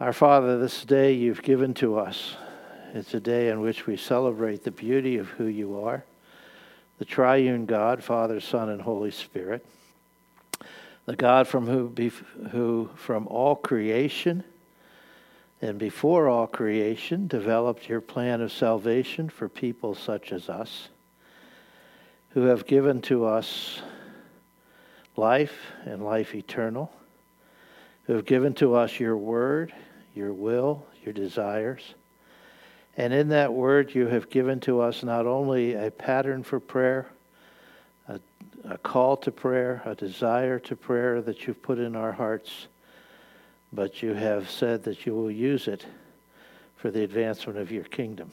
Our Father, this day you've given to us. It's a day in which we celebrate the beauty of who you are, the triune God, Father, Son, and Holy Spirit, the God from who, who from all creation and before all creation developed your plan of salvation for people such as us, who have given to us life and life eternal, who have given to us your word your will, your desires. And in that word, you have given to us not only a pattern for prayer, a, a, call to prayer, a desire to prayer that you've put in our hearts, but you have said that you will use it for the advancement of your kingdom.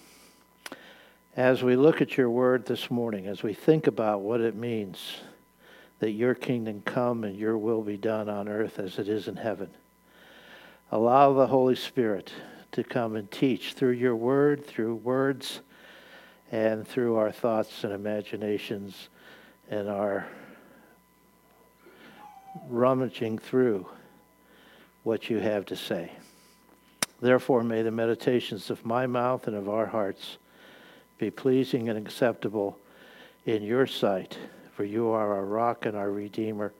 As we look at your word this morning, as we think about what it means that your kingdom come and your will be done on earth as it is in heaven Allow the Holy Spirit to come and teach through your word, through words, and through our thoughts and imaginations and our rummaging through what you have to say. Therefore, may the meditations of my mouth and of our hearts be pleasing and acceptable in your sight, for you are our rock and our redeemer.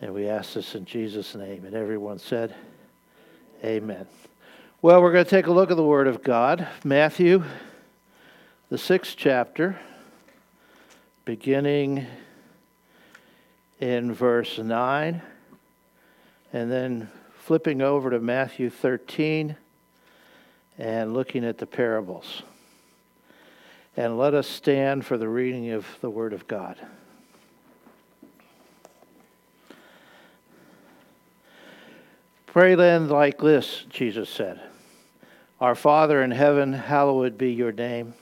And we ask this in Jesus' name. And everyone said, Amen. Well, we're going to take a look at the Word of God. Matthew, the sixth chapter, beginning in verse 9, and then flipping over to Matthew 13 and looking at the parables. And let us stand for the reading of the Word of God. Pray then like this, Jesus said Our Father in heaven, hallowed be your name.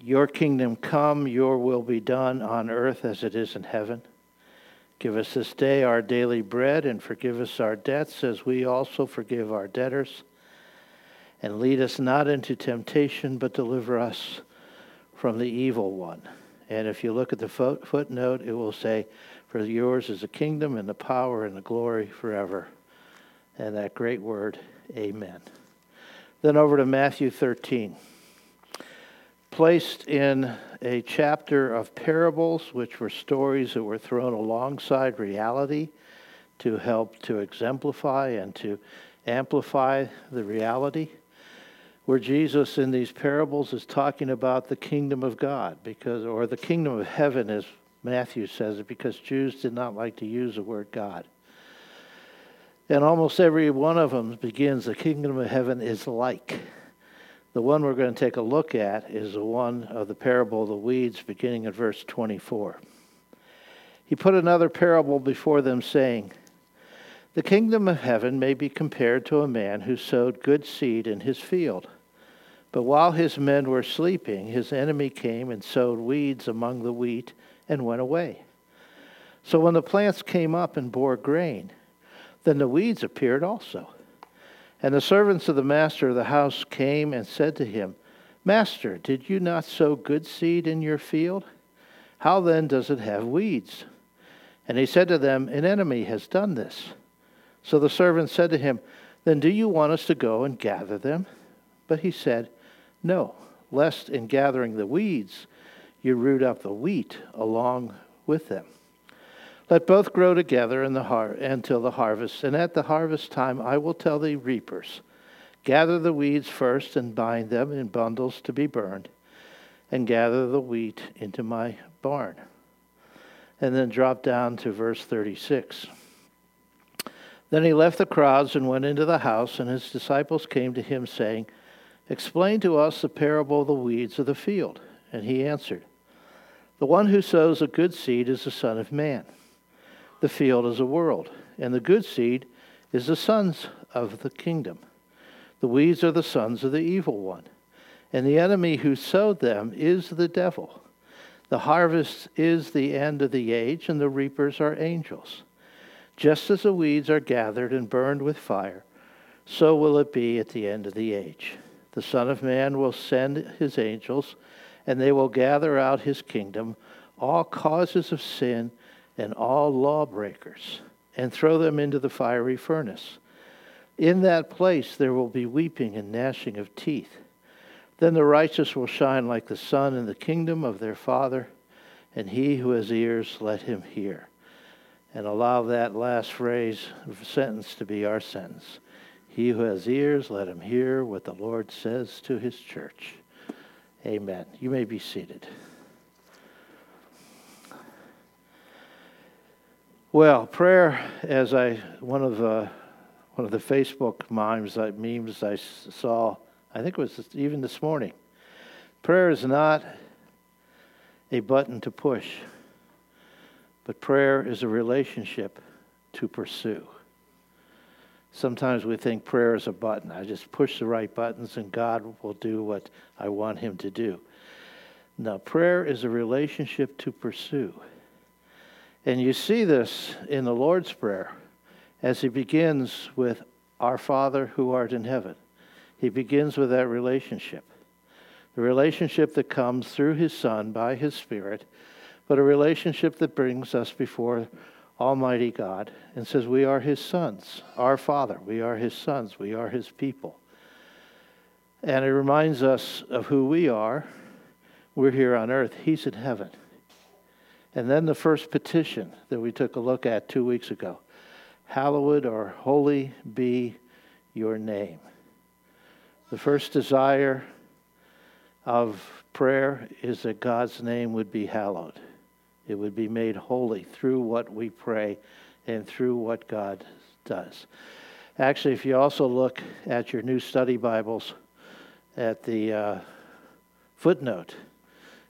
Your kingdom come, your will be done on earth as it is in heaven. Give us this day our daily bread and forgive us our debts as we also forgive our debtors. And lead us not into temptation, but deliver us from the evil one. And if you look at the footnote, it will say, For yours is the kingdom and the power and the glory forever and that great word, amen. Then over to Matthew 13. Placed in a chapter of parables, which were stories that were thrown alongside reality to help to exemplify and to amplify the reality, where Jesus in these parables is talking about the kingdom of God, because or the kingdom of heaven, as Matthew says it, because Jews did not like to use the word God. And almost every one of them begins, the kingdom of heaven is like. The one we're going to take a look at is the one of the parable of the weeds, beginning at verse 24. He put another parable before them, saying, The kingdom of heaven may be compared to a man who sowed good seed in his field. But while his men were sleeping, his enemy came and sowed weeds among the wheat and went away. So when the plants came up and bore grain, then the weeds appeared also. And the servants of the master of the house came and said to him, Master, did you not sow good seed in your field? How then does it have weeds? And he said to them, An enemy has done this. So the servants said to him, Then do you want us to go and gather them? But he said, No, lest in gathering the weeds you root up the wheat along with them. Let both grow together in the har- until the harvest, and at the harvest time I will tell the reapers Gather the weeds first and bind them in bundles to be burned, and gather the wheat into my barn. And then drop down to verse 36. Then he left the crowds and went into the house, and his disciples came to him, saying, Explain to us the parable of the weeds of the field. And he answered, The one who sows a good seed is the Son of Man. The field is a world, and the good seed is the sons of the kingdom. The weeds are the sons of the evil one, and the enemy who sowed them is the devil. The harvest is the end of the age, and the reapers are angels. Just as the weeds are gathered and burned with fire, so will it be at the end of the age. The Son of Man will send his angels, and they will gather out his kingdom, all causes of sin and all lawbreakers, and throw them into the fiery furnace. In that place there will be weeping and gnashing of teeth. Then the righteous will shine like the sun in the kingdom of their Father, and he who has ears, let him hear. And allow that last phrase, sentence, to be our sentence. He who has ears, let him hear what the Lord says to his church. Amen. You may be seated. Well, prayer, as I one of the one of the Facebook memes, memes I saw, I think it was even this morning. Prayer is not a button to push, but prayer is a relationship to pursue. Sometimes we think prayer is a button. I just push the right buttons and God will do what I want Him to do. No, prayer is a relationship to pursue. And you see this in the Lord's Prayer as he begins with Our Father who art in heaven. He begins with that relationship. The relationship that comes through his Son by his Spirit, but a relationship that brings us before Almighty God and says, We are his sons, our Father. We are his sons. We are his people. And it reminds us of who we are. We're here on earth, he's in heaven. And then the first petition that we took a look at two weeks ago Hallowed or holy be your name. The first desire of prayer is that God's name would be hallowed. It would be made holy through what we pray and through what God does. Actually, if you also look at your new study Bibles, at the uh, footnote,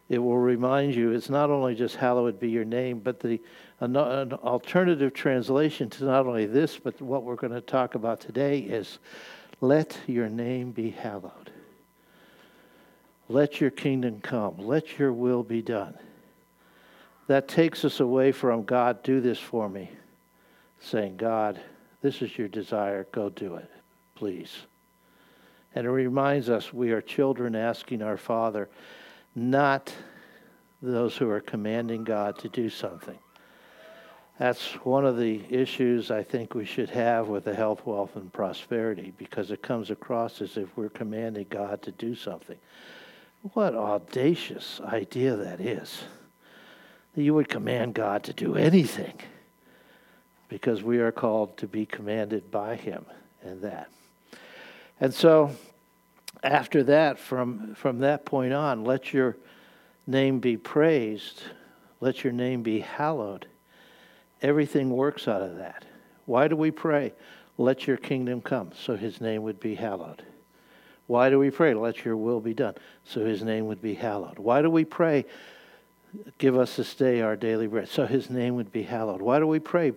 it will remind you it's not only just hallowed be your name, but the an, an alternative translation to not only this, but what we're going to talk about today is let your name be hallowed. Let your kingdom come. Let your will be done. That takes us away from God, do this for me, saying, God, this is your desire, go do it, please. And it reminds us we are children asking our Father, not those who are commanding God to do something. That's one of the issues I think we should have with the health, wealth, and prosperity because it comes across as if we're commanding God to do something. What audacious idea that is. That you would command God to do anything because we are called to be commanded by Him and that. And so after that, from, from that point on, let your name be praised, let your name be hallowed. Everything works out of that. Why do we pray? Let your kingdom come, so his name would be hallowed. Why do we pray? Let your will be done, so his name would be hallowed. Why do we pray? Give us this day our daily bread, so his name would be hallowed. Why do we pray?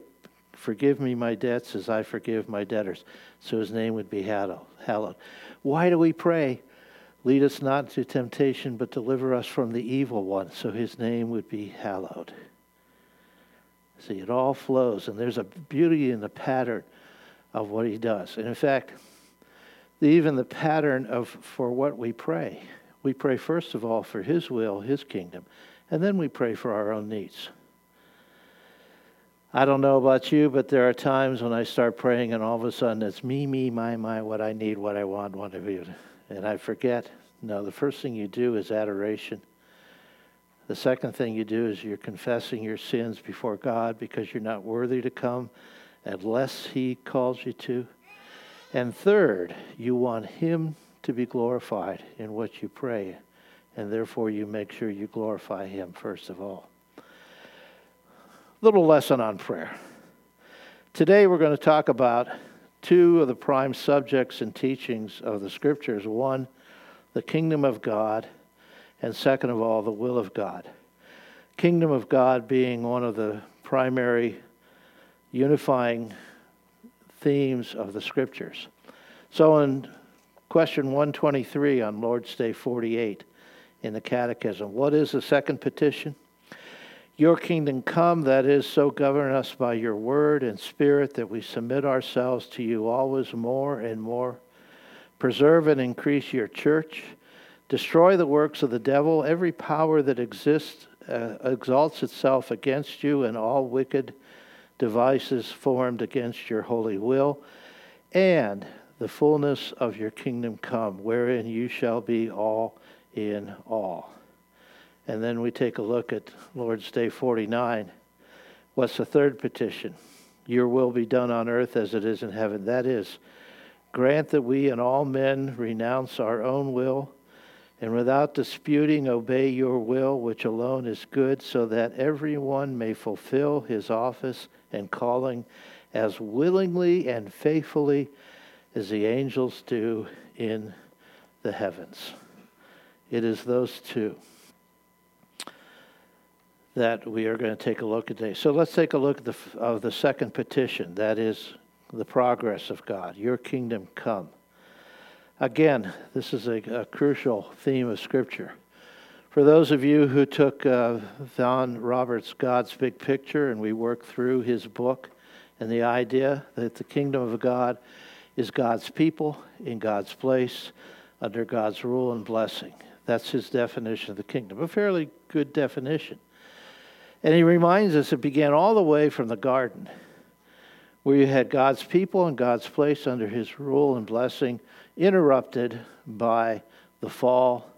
Forgive me my debts as I forgive my debtors, so his name would be hallowed. Why do we pray? Lead us not into temptation, but deliver us from the evil one, so his name would be hallowed. See, it all flows, and there's a beauty in the pattern of what he does. And in fact, even the pattern of for what we pray. We pray first of all for his will, his kingdom, and then we pray for our own needs. I don't know about you, but there are times when I start praying and all of a sudden it's me, me, my, my, what I need, what I want, what I you. And I forget. No, the first thing you do is adoration. The second thing you do is you're confessing your sins before God because you're not worthy to come unless He calls you to. And third, you want Him to be glorified in what you pray, and therefore you make sure you glorify Him first of all. Little lesson on prayer. Today we're going to talk about two of the prime subjects and teachings of the Scriptures. One, the kingdom of God and second of all, the will of God. Kingdom of God being one of the primary unifying themes of the scriptures. So in question 123 on Lord's Day 48 in the Catechism, what is the second petition? Your kingdom come, that is, so govern us by your word and spirit that we submit ourselves to you always more and more. Preserve and increase your church Destroy the works of the devil, every power that exists uh, exalts itself against you, and all wicked devices formed against your holy will. and the fullness of your kingdom come, wherein you shall be all in all. And then we take a look at Lord's Day 49. What's the third petition? Your will be done on earth as it is in heaven. That is, grant that we and all men renounce our own will and without disputing obey your will, which alone is good, so that everyone may fulfill his office and calling as willingly and faithfully as the angels do in the heavens. It is those two that we are going to take a look at today. So let's take a look at the, of the second petition. That is the progress of God. Your kingdom come. Again, this is a, a crucial theme of Scripture. For those of you who took uh, Vaughan Roberts' God's Big Picture and we worked through his book and the idea that the kingdom of God is God's people in God's place under God's rule and blessing. That's his definition of the kingdom, a fairly good definition. And he reminds us it began all the way from the garden, where you had God's people and God's place under his rule and blessing, interrupted by the fall.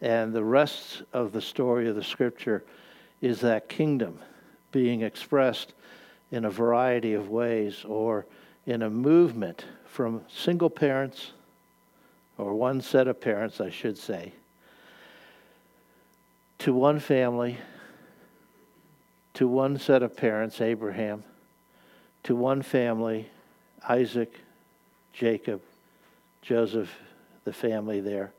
And the rest of the story of the scripture is that kingdom being expressed in a variety of ways or in a movement from single parents, or one set of parents, I should say, to one family, to one set of parents, Abraham, to one family, Isaac, Jacob, Joseph, the family there,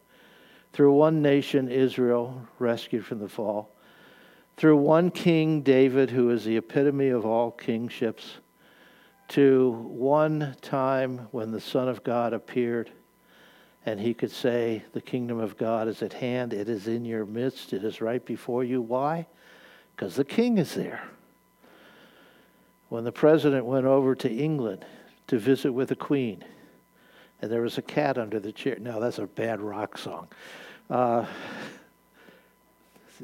through one nation, Israel, rescued from the fall, through one king, David, who is the epitome of all kingships. To one time when the Son of God appeared and he could say, The kingdom of God is at hand, it is in your midst, it is right before you. Why? Because the king is there. When the president went over to England to visit with the queen, and there was a cat under the chair. Now, that's a bad rock song. Uh,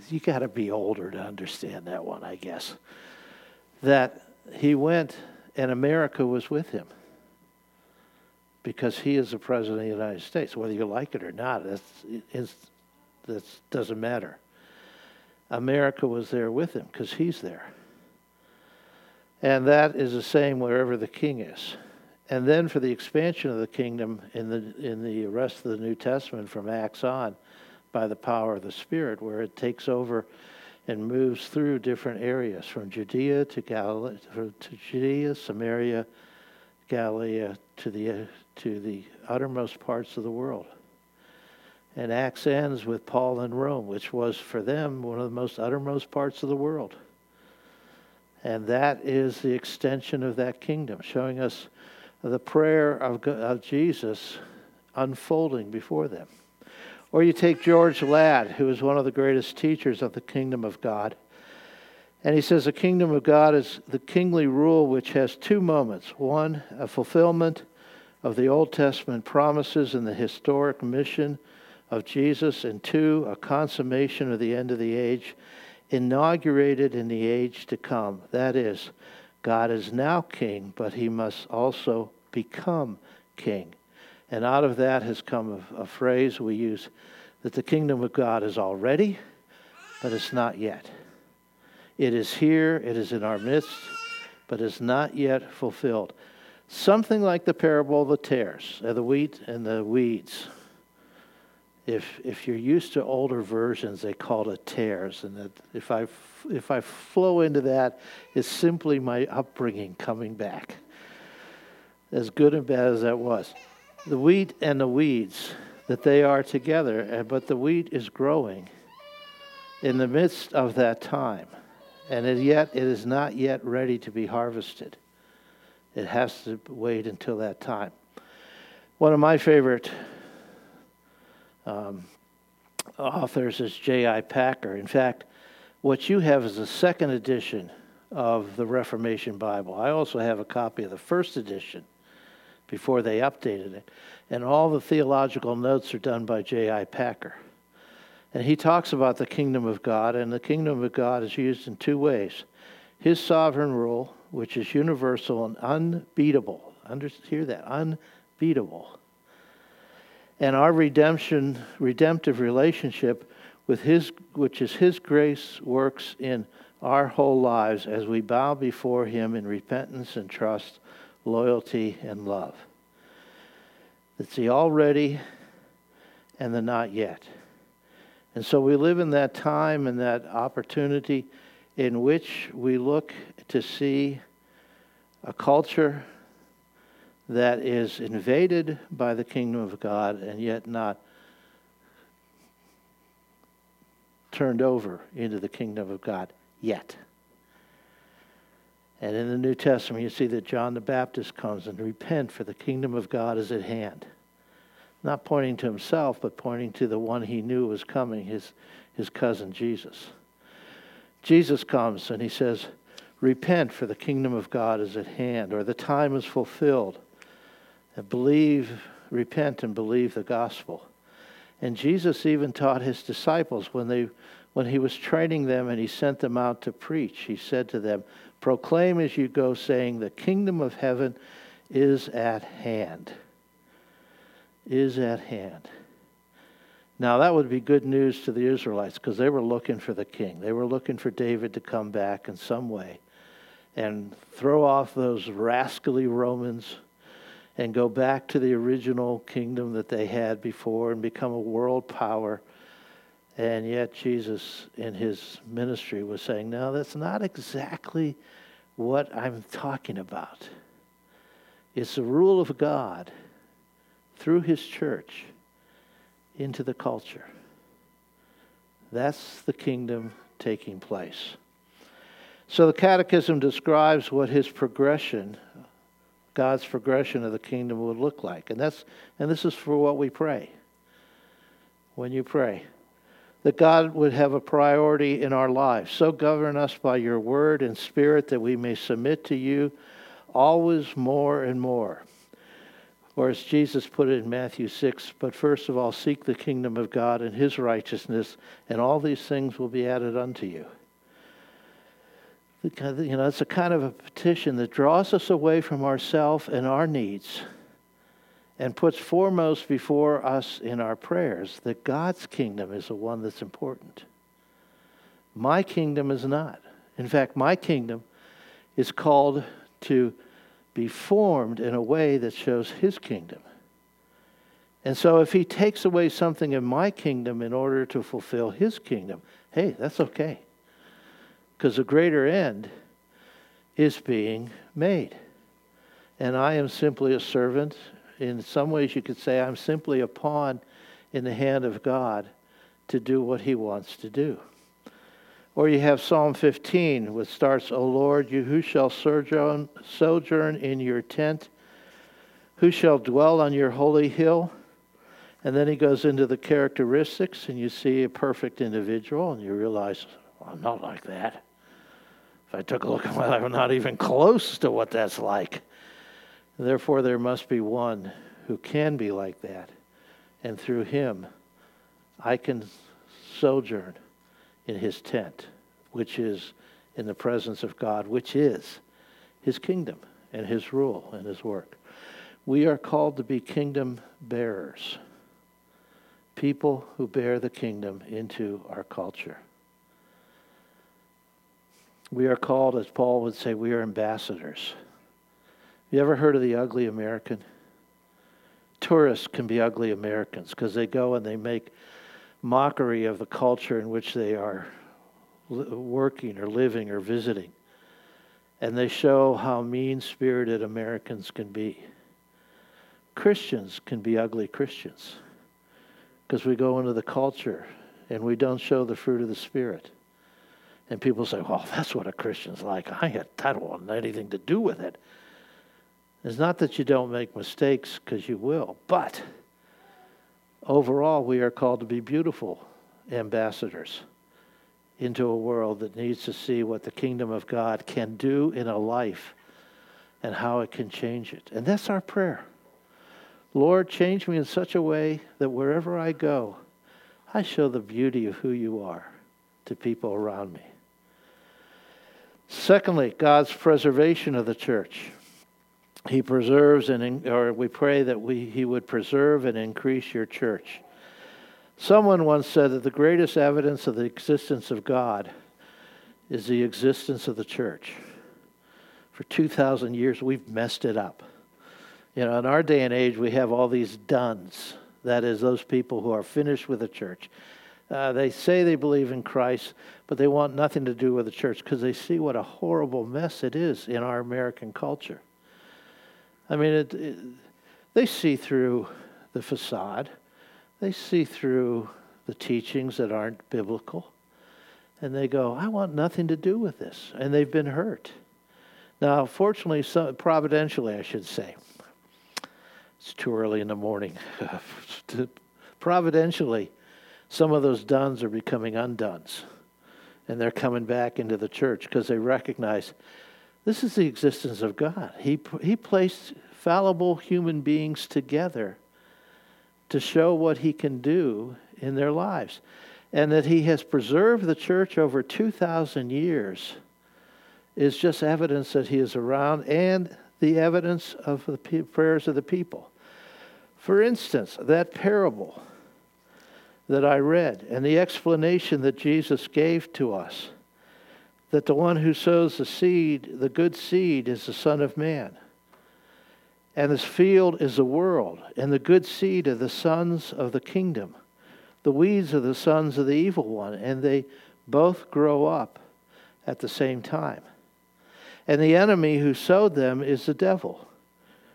you got to be older to understand that one, I guess. That he went and America was with him because he is the president of the United States. Whether you like it or not, that's, that doesn't matter. America was there with him because he's there. And that is the same wherever the king is. And then for the expansion of the kingdom in the, in the rest of the New Testament from Acts on, by the power of the Spirit, where it takes over and moves through different areas from Judea to Galilee, to Judea, Samaria, Galilee, uh, to the uh, to the uttermost parts of the world. And Acts ends with Paul in Rome, which was for them one of the most uttermost parts of the world. And that is the extension of that kingdom, showing us the prayer of, of Jesus unfolding before them. Or you take George Ladd, who is one of the greatest teachers of the kingdom of God. And he says the kingdom of God is the kingly rule which has two moments one, a fulfillment of the Old Testament promises and the historic mission of Jesus, and two, a consummation of the end of the age, inaugurated in the age to come. That is, God is now king, but he must also become king. And out of that has come a, a phrase we use that the kingdom of God is already, but it's not yet. It is here, it is in our midst, but is not yet fulfilled. Something like the parable of the tares, of the wheat and the weeds. If, if you're used to older versions, they call it tears, And that if, I, if I flow into that, it's simply my upbringing coming back, as good and bad as that was the wheat and the weeds that they are together, but the wheat is growing in the midst of that time, and yet it is not yet ready to be harvested. It has to wait until that time. One of my favorite um, authors is J.I. Packer. In fact, what you have is the second edition of the Reformation Bible. I also have a copy of the first edition before they updated it. And all the theological notes are done by J.I. Packer. And he talks about the kingdom of God, and the kingdom of God is used in two ways His sovereign rule, which is universal and unbeatable. Under, hear that? Unbeatable. And our redemption, redemptive relationship with His, which is His grace, works in our whole lives as we bow before Him in repentance and trust, loyalty and love. It's the already and the not yet. And so we live in that time and that opportunity in which we look to see a culture that is invaded by the kingdom of God and yet not turned over into the kingdom of God yet. And in the New Testament, you see that John the Baptist comes and repent, for the kingdom of God is at hand. Not pointing to himself, but pointing to the one he knew was coming, his, his cousin Jesus. Jesus comes and he says, Repent, for the kingdom of God is at hand, or the time is fulfilled. And believe, repent, and believe the gospel. And Jesus even taught his disciples when, they, when he was training them and he sent them out to preach, he said to them, Proclaim as you go, saying, The kingdom of heaven is at hand. Is at hand. Now, that would be good news to the Israelites because they were looking for the king. They were looking for David to come back in some way and throw off those rascally Romans and go back to the original kingdom that they had before and become a world power. And yet, Jesus, in his ministry, was saying, No, that's not exactly what I'm talking about. It's the rule of God through his church into the culture. That's the kingdom taking place. So the Catechism describes what his progression, God's progression of the kingdom would look like. And that's and this is for what we pray. When you pray, that God would have a priority in our lives. So govern us by your word and spirit that we may submit to you always more and more. Or as Jesus put it in Matthew 6, but first of all, seek the kingdom of God and his righteousness, and all these things will be added unto you. You know, it's a kind of a petition that draws us away from ourself and our needs and puts foremost before us in our prayers that God's kingdom is the one that's important. My kingdom is not. In fact, my kingdom is called to be formed in a way that shows his kingdom. And so if he takes away something in my kingdom in order to fulfill his kingdom, hey, that's okay. Because a greater end is being made. And I am simply a servant. In some ways, you could say I'm simply a pawn in the hand of God to do what he wants to do. Or you have Psalm 15, which starts, O Lord, you who shall sojourn, in your tent, who shall dwell on your holy hill? And then he goes into the characteristics, and you see a perfect individual, and you realize, well, I'm not like that. If I took a look at my life, I'm not even close to what that's like. Therefore, there must be one who can be like that. And through him, I can sojourn in his tent, which is in the presence of God, which is his kingdom and his rule and his work. We are called to be kingdom bearers, people who bear the kingdom into our culture. We are called, as Paul would say, we are ambassadors. You ever heard of the ugly American? Tourists can be ugly Americans because they go and they make mockery of the culture in which they are working or living or visiting. And they show how mean spirited Americans can be. Christians can be ugly Christians because we go into the culture and we don't show the fruit of the Spirit. And people say, well, that's what a Christian's like. I, I don't want anything to do with it. It's not that you don't make mistakes, because you will, but overall, we are called to be beautiful ambassadors into a world that needs to see what the kingdom of God can do in a life and how it can change it. And that's our prayer. Lord, change me in such a way that wherever I go, I show the beauty of who you are to people around me. Secondly, God's preservation of the church. he preserves and or we pray that we, he would preserve and increase your church. Someone once said that the greatest evidence of the existence of God is the existence of the church. For 2,000 years, we've messed it up. You know, in our day and age, we have all these duns. That is, those people who are finished with the church. Uh, they say they believe in Christ, but they want nothing to do with the church because they see what a horrible mess it is in our American culture. I mean, it, it, they see through the facade, they see through the teachings that aren't biblical, and they go, I want nothing to do with this. And they've been hurt. Now, fortunately, providentially, I should say, it's too early in the morning. providentially, some of those duns are becoming unduns. And they're coming back into the church because they recognize this is the existence of God. He, he placed fallible human beings together to show what He can do in their lives. And that He has preserved the church over 2,000 years is just evidence that He is around and the evidence of the prayers of the people. For instance, that parable that I read and the explanation that Jesus gave to us that the one who sows the seed, the good seed, is the Son of Man. And this field is the world, and the good seed are the sons of the kingdom. The weeds are the sons of the evil one, and they both grow up at the same time. And the enemy who sowed them is the devil.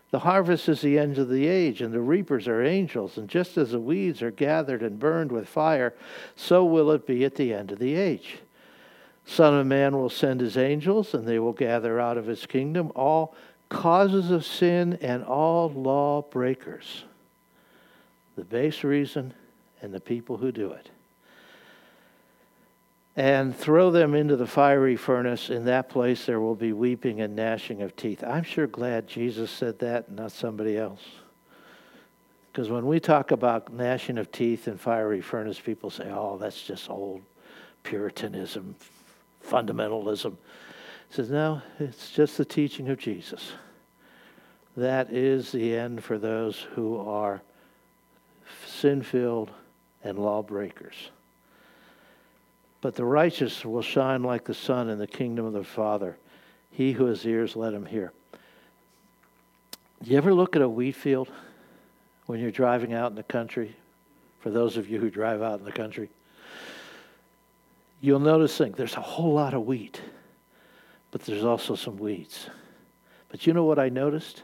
The harvest is the end of the age, and the reapers are angels. And just as the weeds are gathered and burned with fire, so will it be at the end of the age. Son of Man will send his angels, and they will gather out of his kingdom all causes of sin and all law breakers, the base reason and the people who do it. And throw them into the fiery furnace. In that place there will be weeping and gnashing of teeth. I'm sure glad Jesus said that, and not somebody else. Because when we talk about gnashing of teeth and fiery furnace, people say, oh, that's just old Puritanism, fundamentalism. He says, no, it's just the teaching of Jesus. That is the end for those who are sin filled and lawbreakers. But the righteous will shine like the sun in the kingdom of the Father. He who has ears, let him hear. Do you ever look at a wheat field when you're driving out in the country? For those of you who drive out in the country, you'll notice thing, there's a whole lot of wheat but there's also some weeds. But you know what I noticed?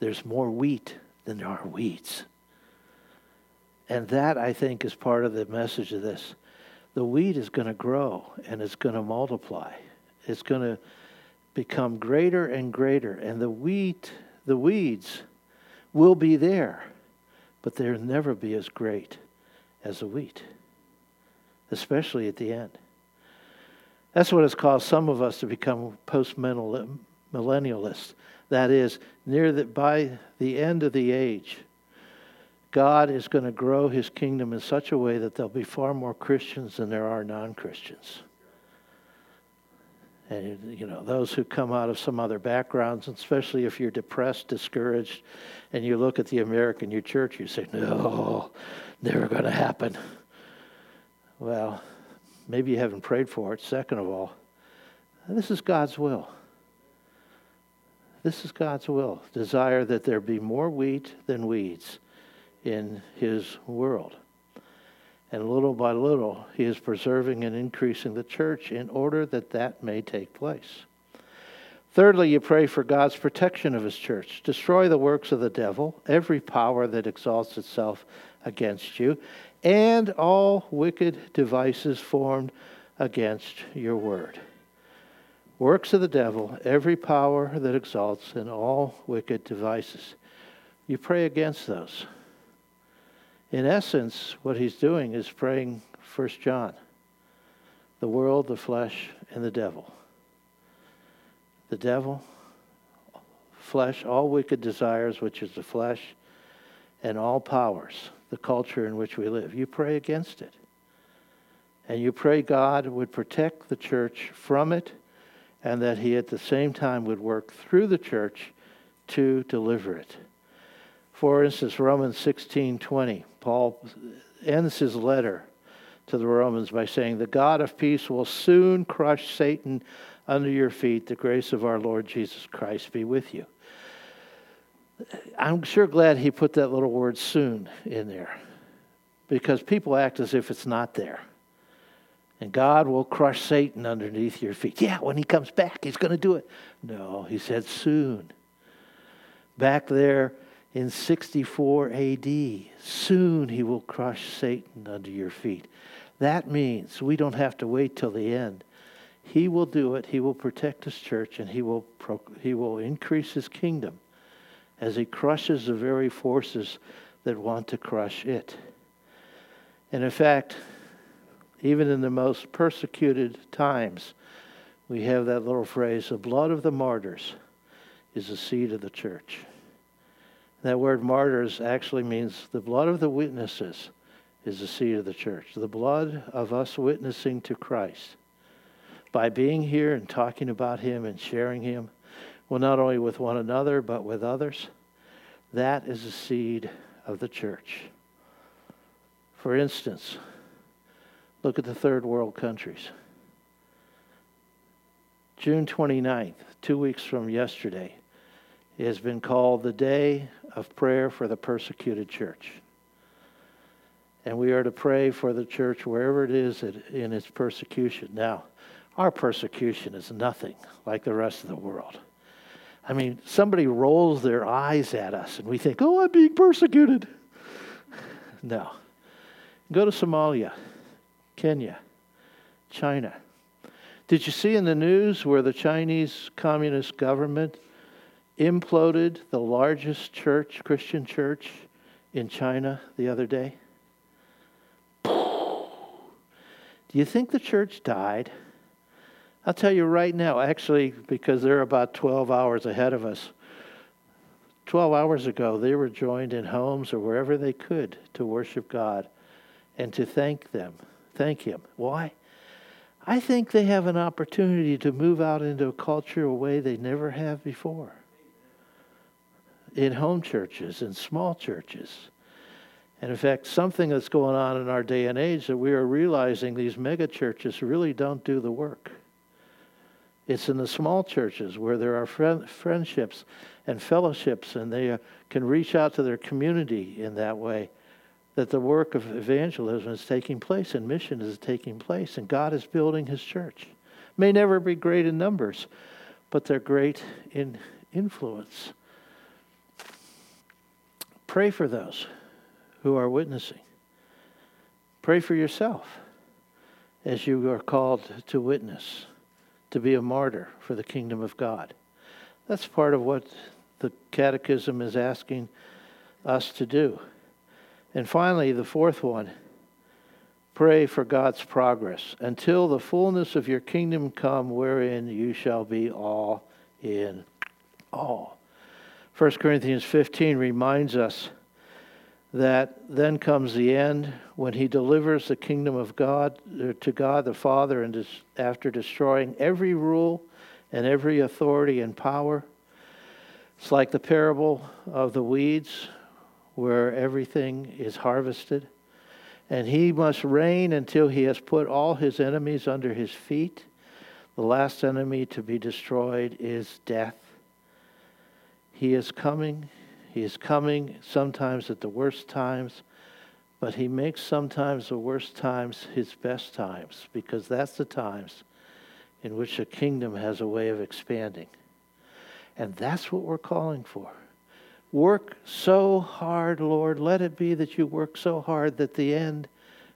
There's more wheat than there are weeds. And that, I think, is part of the message of this. The wheat is going to grow and it's going to multiply. It's going to become greater and greater. And the wheat, the weeds, will be there, but they'll never be as great as the wheat, especially at the end. That's what has caused some of us to become post millennialists. That is, near the, by the end of the age, God is going to grow his kingdom in such a way that there'll be far more Christians than there are non Christians. And, you know, those who come out of some other backgrounds, especially if you're depressed, discouraged, and you look at the American New Church, you say, no, never going to happen. Well, Maybe you haven't prayed for it. Second of all, this is God's will. This is God's will. Desire that there be more wheat than weeds in his world. And little by little, he is preserving and increasing the church in order that that may take place. Thirdly, you pray for God's protection of his church. Destroy the works of the devil, every power that exalts itself against you, and all wicked devices formed against your word. Works of the devil, every power that exalts, and all wicked devices. You pray against those. In essence, what he's doing is praying 1 John the world, the flesh, and the devil. The devil, flesh, all wicked desires, which is the flesh, and all powers the culture in which we live. You pray against it. And you pray God would protect the church from it and that He at the same time would work through the church to deliver it. For instance, Romans 16:20, Paul ends his letter to the Romans by saying, "The God of peace will soon crush Satan under your feet. The grace of our Lord Jesus Christ be with you." I'm sure glad he put that little word soon in there because people act as if it's not there. And God will crush Satan underneath your feet. Yeah, when he comes back, he's going to do it. No, he said soon. Back there in 64 AD, soon he will crush Satan under your feet. That means we don't have to wait till the end. He will do it. He will protect his church and he will, he will increase his kingdom as he crushes the very forces that want to crush it. And in fact, even in the most persecuted times, we have that little phrase the blood of the martyrs is the seed of the church. That word martyrs actually means the blood of the witnesses is the seed of the church. The blood of us witnessing to Christ. By being here and talking about Him and sharing Him, well, not only with one another, but with others, that is the seed of the church. For instance, look at the third world countries. June 29th, two weeks from yesterday, has been called the Day of Prayer for the Persecuted Church. And we are to pray for the church wherever it is in its persecution. Now, our persecution is nothing like the rest of the world. I mean, somebody rolls their eyes at us and we think, oh, I'm being persecuted. No. Go to Somalia, Kenya, China. Did you see in the news where the Chinese Communist government imploded the largest church, Christian church in China the other day? Do you think the church died? I'll tell you right now, actually, because they're about 12 hours ahead of us. 12 hours ago, they were joined in homes or wherever they could to worship God and to thank them, thank Him. Why? I think they have an opportunity to move out into a culture a way they never have before. In home churches, in small churches. And in fact, something that's going on in our day and age that we are realizing these mega churches really don't do the work. It's in the small churches where there are friend, friendships and fellowships, and they uh, can reach out to their community in that way. That the work of evangelism is taking place and mission is taking place, and God is building His church. May never be great in numbers, but they're great in influence. Pray for those who are witnessing. Pray for yourself as you are called to witness to be a martyr for the kingdom of God. That's part of what the Catechism is asking us to do. And finally, the fourth one pray for God's progress until the fullness of your kingdom come, wherein you shall be all in all. 1 Corinthians 15 reminds us that then comes the end when he delivers the kingdom of God uh, to God the Father and after destroying every rule and every authority and power. It's like the parable of the weeds where everything is harvested. And he must reign until he has put all his enemies under his feet. The last enemy to be destroyed is death. He is coming. He is coming sometimes at the worst times, but He makes sometimes the worst times His best times because that's the times in which the kingdom has a way of expanding. And that's what we're calling for. Work so hard, Lord. Let it be that you work so hard that the end,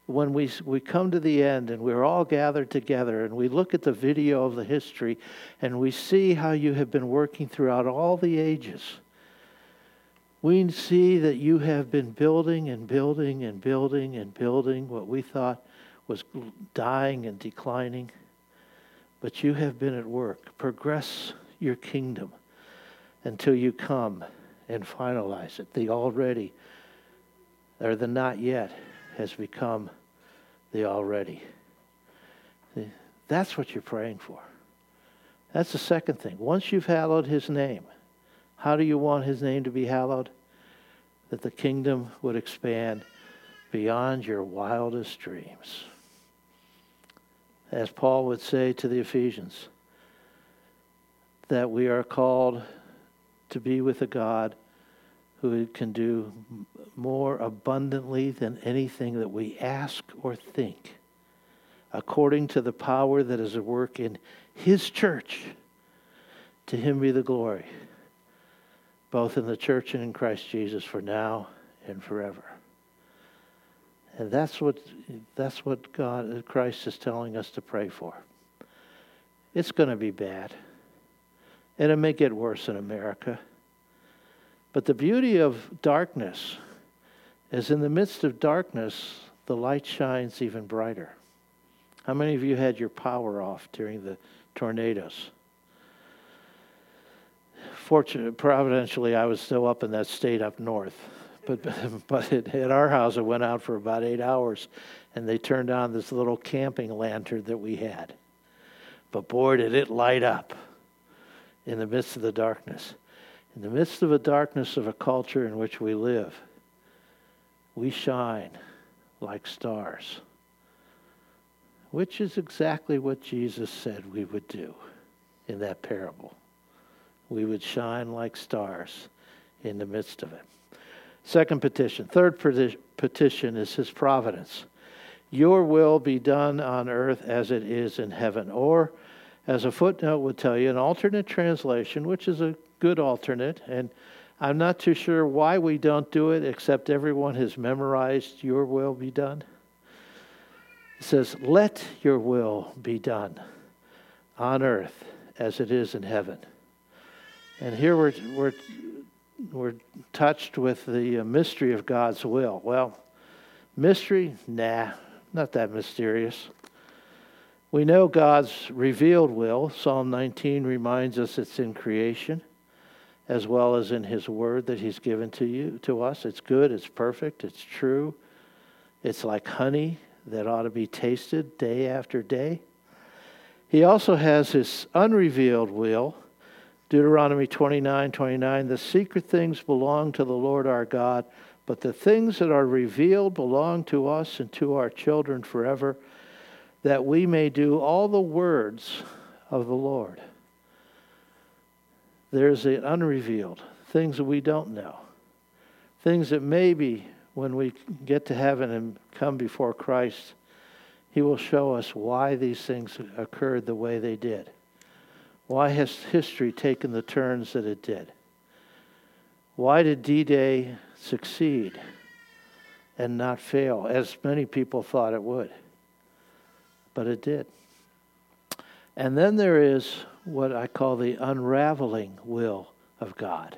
when we, we come to the end and we're all gathered together and we look at the video of the history and we see how you have been working throughout all the ages we see that you have been building and building and building and building what we thought was dying and declining. But you have been at work. Progress your kingdom until you come and finalize it. The already, or the not yet, has become the already. That's what you're praying for. That's the second thing. Once you've hallowed his name, How do you want his name to be hallowed? That the kingdom would expand beyond your wildest dreams. As Paul would say to the Ephesians, that we are called to be with a God who can do more abundantly than anything that we ask or think, according to the power that is at work in His church. To Him be the glory, both in the church and in Christ Jesus, for now and forever. And that's what, that's what God, Christ is telling us to pray for. It's going to be bad. And it may get worse in America. But the beauty of darkness is in the midst of darkness, the light shines even brighter. How many of you had your power off during the tornadoes? Fortunately, providentially, I was still up in that state up north. But, but it, at our house, it went out for about eight hours, and they turned on this little camping lantern that we had. But boy, did it light up in the midst of the darkness. In the midst of the darkness of a culture in which we live, we shine like stars, which is exactly what Jesus said we would do in that parable. We would shine like stars in the midst of it. Second petition. Third petition is his providence. Your will be done on earth as it is in heaven. Or, as a footnote would tell you, an alternate translation, which is a good alternate, and I'm not too sure why we don't do it, except everyone has memorized, Your will be done. It says, Let your will be done on earth as it is in heaven. And here we're, we're, we're touched with the uh, mystery of God's will. Well, mystery? Nah, not that mysterious. We know God's revealed will. Psalm 19 reminds us it's in creation as well as in his word that he's given to you to us. It's good, it's perfect, it's true. It's like honey that ought to be tasted day after day. He also has his unrevealed will. Deuteronomy 29 29, the secret things belong to the Lord our God, but the things that are revealed belong to us and to our children forever that we may do all the words of the Lord. There's the unrevealed, things that we don't know, things that maybe when we get to heaven and come before Christ, He will show us why these things occurred the way they did. Why has history taken the turns that it did? Why did D Day succeed and not fail, as many people thought it would? but it did. And then there is what I call the unraveling will of God.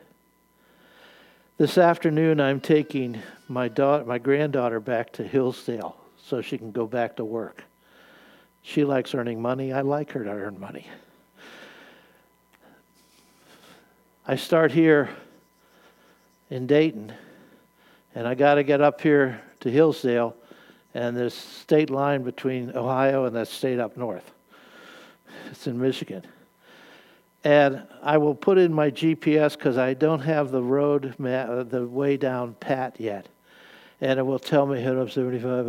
This afternoon, I'm taking my daughter, my granddaughter back to Hillsdale so she can go back to work. She likes earning money. I like her to earn money. I start here in Dayton, and I got to get up here to Hillsdale and there's state line between Ohio and that state up north. It's in Michigan. And I will put in my GPS because I don't have the road map, uh, the way down pat yet. And it will tell me head up 75.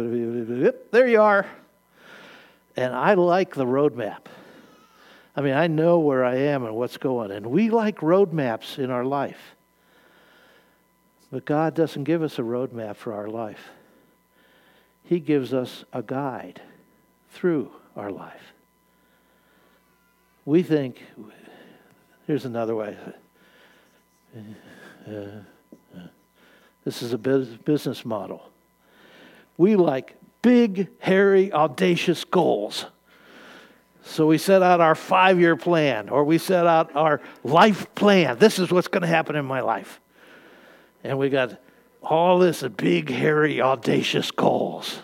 There you are. And I like the road map. I mean, I know where I am and what's going. And we like road maps in our life. But God doesn't give us a roadmap for our life. He gives us a guide through our life. We think, here's another way. Uh, uh, this is a business model. We like big, hairy, audacious goals. So we set out our five year plan or we set out our life plan. This is what's going to happen in my life. And we got all this big, hairy, audacious goals.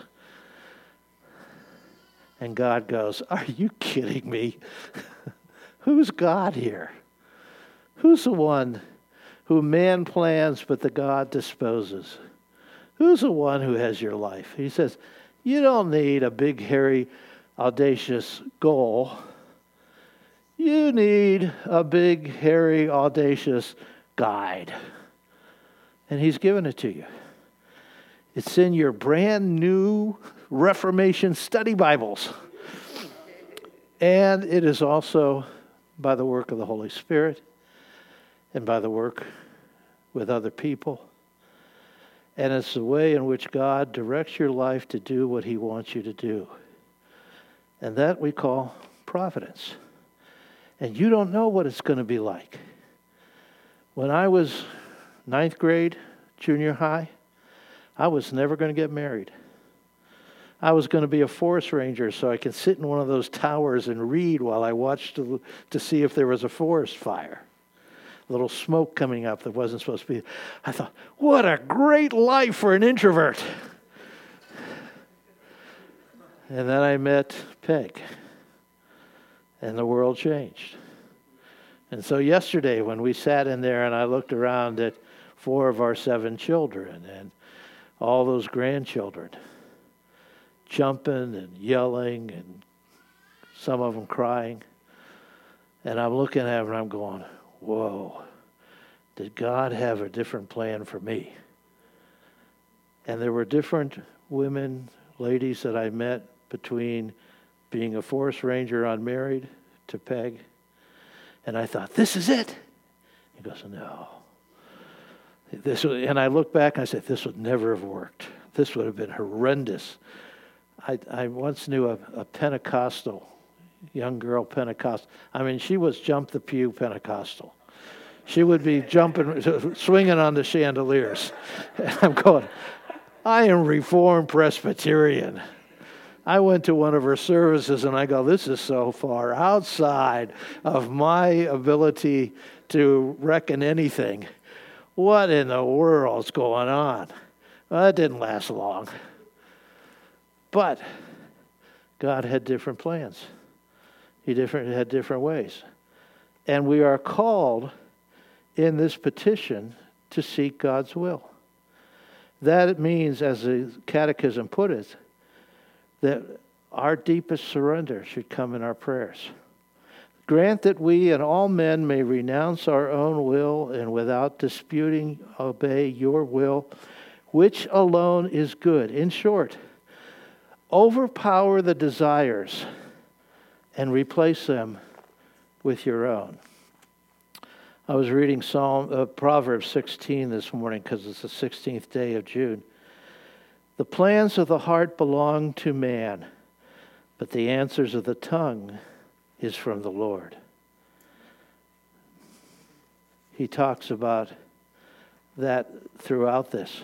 And God goes, Are you kidding me? Who's God here? Who's the one who man plans but the God disposes? Who's the one who has your life? He says, You don't need a big, hairy, audacious goal. You need a big, hairy, audacious guide. And He's given it to you. It's in your brand new Reformation study Bibles. And it is also by the work of the Holy Spirit and by the work with other people. And it's the way in which God directs your life to do what He wants you to do. And that we call providence. And you don't know what it's going to be like. When I was ninth grade, junior high, I was never going to get married. I was going to be a forest ranger so I could sit in one of those towers and read while I watched to, to see if there was a forest fire. A little smoke coming up that wasn't supposed to be. I thought, what a great life for an introvert. And then I met Peg, and the world changed. And so, yesterday, when we sat in there and I looked around at four of our seven children and all those grandchildren jumping and yelling and some of them crying, and I'm looking at them and I'm going, Whoa, did God have a different plan for me? And there were different women, ladies that I met between being a forest ranger unmarried to Peg. And I thought, this is it. He goes, no. This and I look back and I said, this would never have worked. This would have been horrendous. I, I once knew a, a Pentecostal, young girl Pentecostal. I mean, she was jump the pew Pentecostal. She would be jumping, swinging on the chandeliers. And I'm going, I am Reformed Presbyterian. I went to one of her services and I go, this is so far outside of my ability to reckon anything. What in the world's going on? Well, that didn't last long. But God had different plans. He different, had different ways. And we are called in this petition to seek God's will. That means, as the Catechism put it, that our deepest surrender should come in our prayers. Grant that we and all men may renounce our own will and without disputing obey your will, which alone is good. In short, overpower the desires and replace them with your own. I was reading Psalm uh, Proverbs 16 this morning because it's the 16th day of June. The plans of the heart belong to man, but the answers of the tongue is from the Lord. He talks about that throughout this.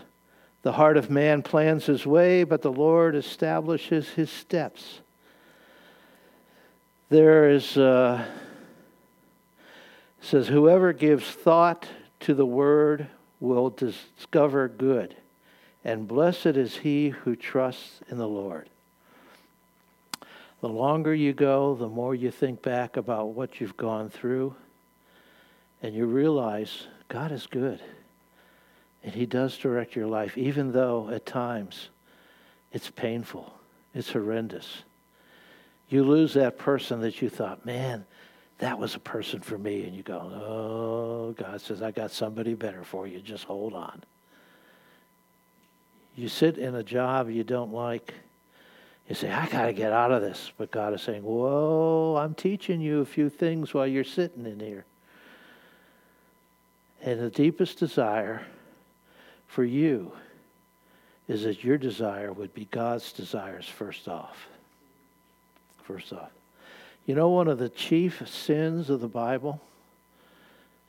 The heart of man plans his way, but the Lord establishes his steps. There is, uh, says, whoever gives thought to the word will discover good and blessed is he who trusts in the Lord. The longer you go, the more you think back about what you've gone through, and you realize God is good. And He does direct your life, even though at times it's painful, it's horrendous. You lose that person that you thought, man, that was a person for me. And you go, oh, God says, I got somebody better for you. Just hold on. You sit in a job you don't like. You say, I got to get out of this. But God is saying, Whoa, I'm teaching you a few things while you're sitting in here. And the deepest desire for you is that your desire would be God's desires first off. First off. You know, one of the chief sins of the Bible,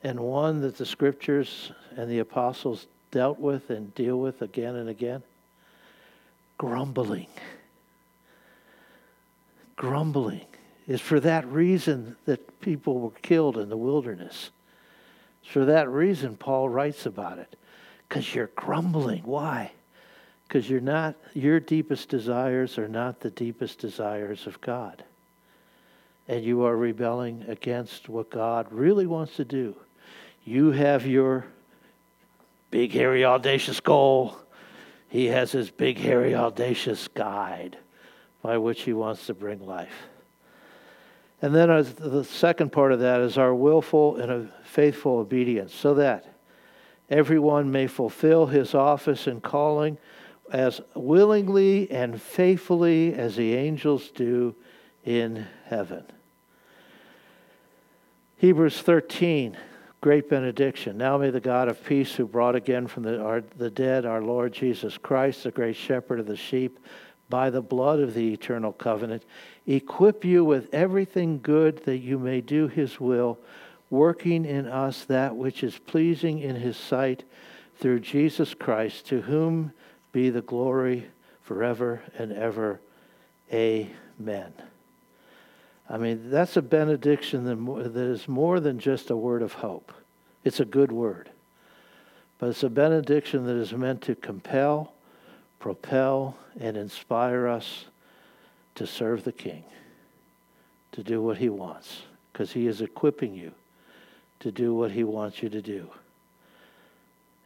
and one that the scriptures and the apostles dealt with and deal with again and again? Grumbling. Grumbling is for that reason that people were killed in the wilderness. It's for that reason Paul writes about it. Because you're grumbling. Why? Because you're not your deepest desires are not the deepest desires of God. And you are rebelling against what God really wants to do. You have your big, hairy, audacious goal. He has his big, hairy, audacious guide by which he wants to bring life. And then uh, the second part of that is our willful and a faithful obedience, so that everyone may fulfill his office and calling as willingly and faithfully as the angels do in heaven. Hebrews 13, great benediction. Now may the God of peace, who brought again from the, our, the dead our Lord Jesus Christ, the great shepherd of the sheep, by the blood of the eternal covenant, equip you with everything good that you may do his will, working in us that which is pleasing in his sight through Jesus Christ, to whom be the glory forever and ever. Amen. I mean, that's a benediction that is more than just a word of hope. It's a good word. But it's a benediction that is meant to compel, propel, and inspire us to serve the King, to do what he wants, because he is equipping you to do what he wants you to do.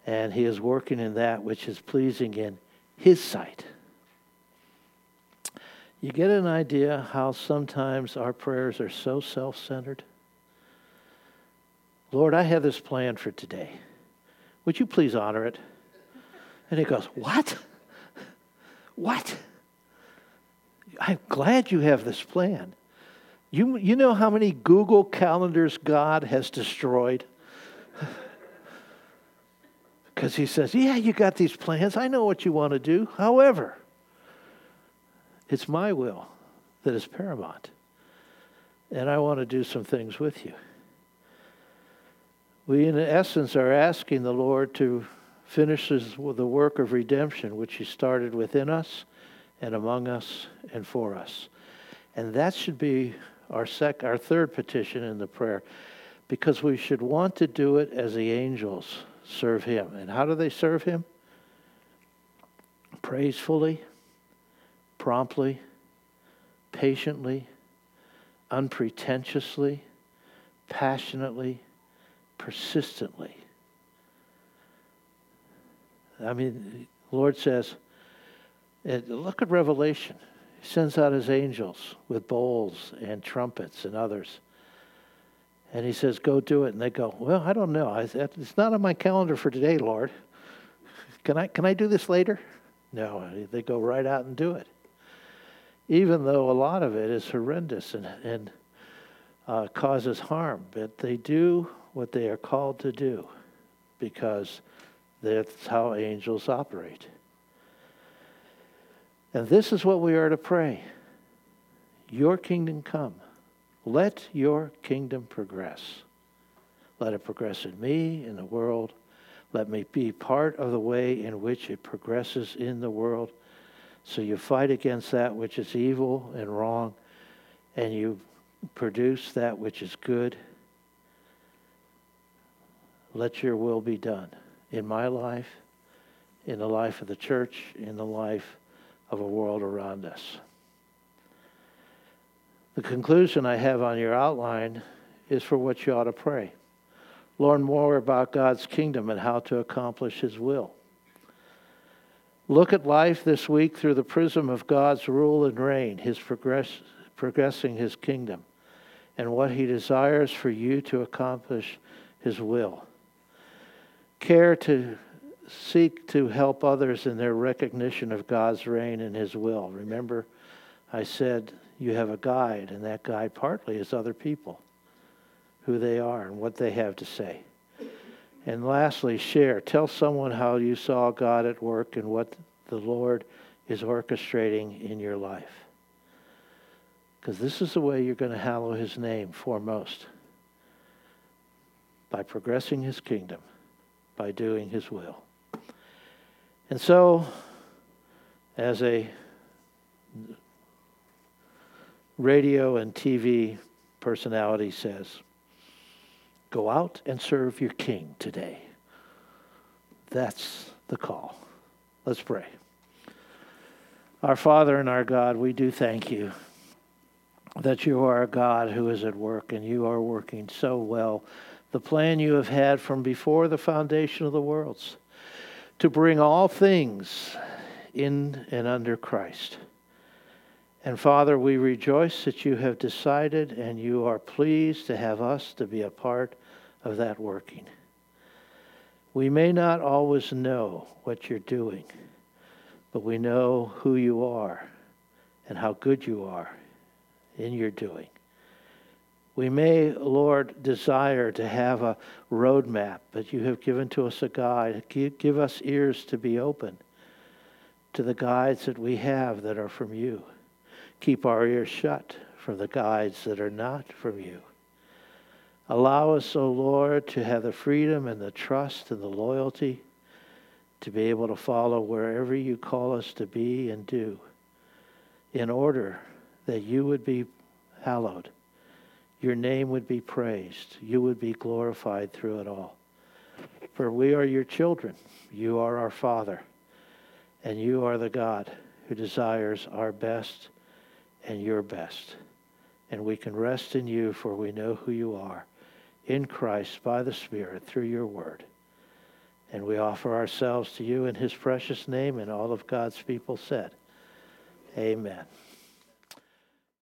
And he is working in that which is pleasing in his sight. You get an idea how sometimes our prayers are so self centered? Lord, I have this plan for today. Would you please honor it? And he goes, What? What? I'm glad you have this plan. You, you know how many Google calendars God has destroyed? Because he says, Yeah, you got these plans. I know what you want to do. However, it's my will that is paramount. And I want to do some things with you. We, in essence, are asking the Lord to finish his, the work of redemption, which he started within us and among us and for us. And that should be our, sec, our third petition in the prayer, because we should want to do it as the angels serve him. And how do they serve him? Praisefully, promptly, patiently, unpretentiously, passionately, persistently. I mean, Lord says, look at Revelation. Sends out his angels with bowls and trumpets and others. And he says, Go do it. And they go, Well, I don't know. It's not on my calendar for today, Lord. Can I, can I do this later? No, they go right out and do it even though a lot of it is horrendous and, and uh, causes harm. But they do what they are called to do because that's how angels operate. And this is what we are to pray Your kingdom come. Let your kingdom progress. Let it progress in me, in the world. Let me be part of the way in which it progresses in the world. So you fight against that which is evil and wrong, and you produce that which is good. Let your will be done in my life, in the life of the church, in the life of a world around us. The conclusion I have on your outline is for what you ought to pray. Learn more about God's kingdom and how to accomplish His will. Look at life this week through the prism of God's rule and reign, His progress, progressing His kingdom, and what He desires for you to accomplish His will. Care to seek to help others in their recognition of God's reign and His will. Remember, I said you have a guide, and that guide partly is other people, who they are and what they have to say. And lastly, share. Tell someone how you saw God at work and what the Lord is orchestrating in your life. Because this is the way you're going to hallow his name foremost by progressing his kingdom, by doing his will. And so, as a radio and TV personality says, Go out and serve your king today. That's the call. Let's pray. Our Father and our God, we do thank you that you are a God who is at work and you are working so well. The plan you have had from before the foundation of the worlds to bring all things in and under Christ. And Father, we rejoice that you have decided and you are pleased to have us to be a part of that working. We may not always know what you're doing, but we know who you are and how good you are in your doing. We may, Lord, desire to have a roadmap, but you have given to us a guide. Give us ears to be open to the guides that we have that are from you. Keep our ears shut from the guides that are not from you. Allow us, O oh Lord, to have the freedom and the trust and the loyalty to be able to follow wherever you call us to be and do in order that you would be hallowed, your name would be praised, you would be glorified through it all. For we are your children, you are our Father, and you are the God who desires our best and your best. And we can rest in you, for we know who you are in Christ by the Spirit through your word. And we offer ourselves to you in his precious name, and all of God's people said, Amen.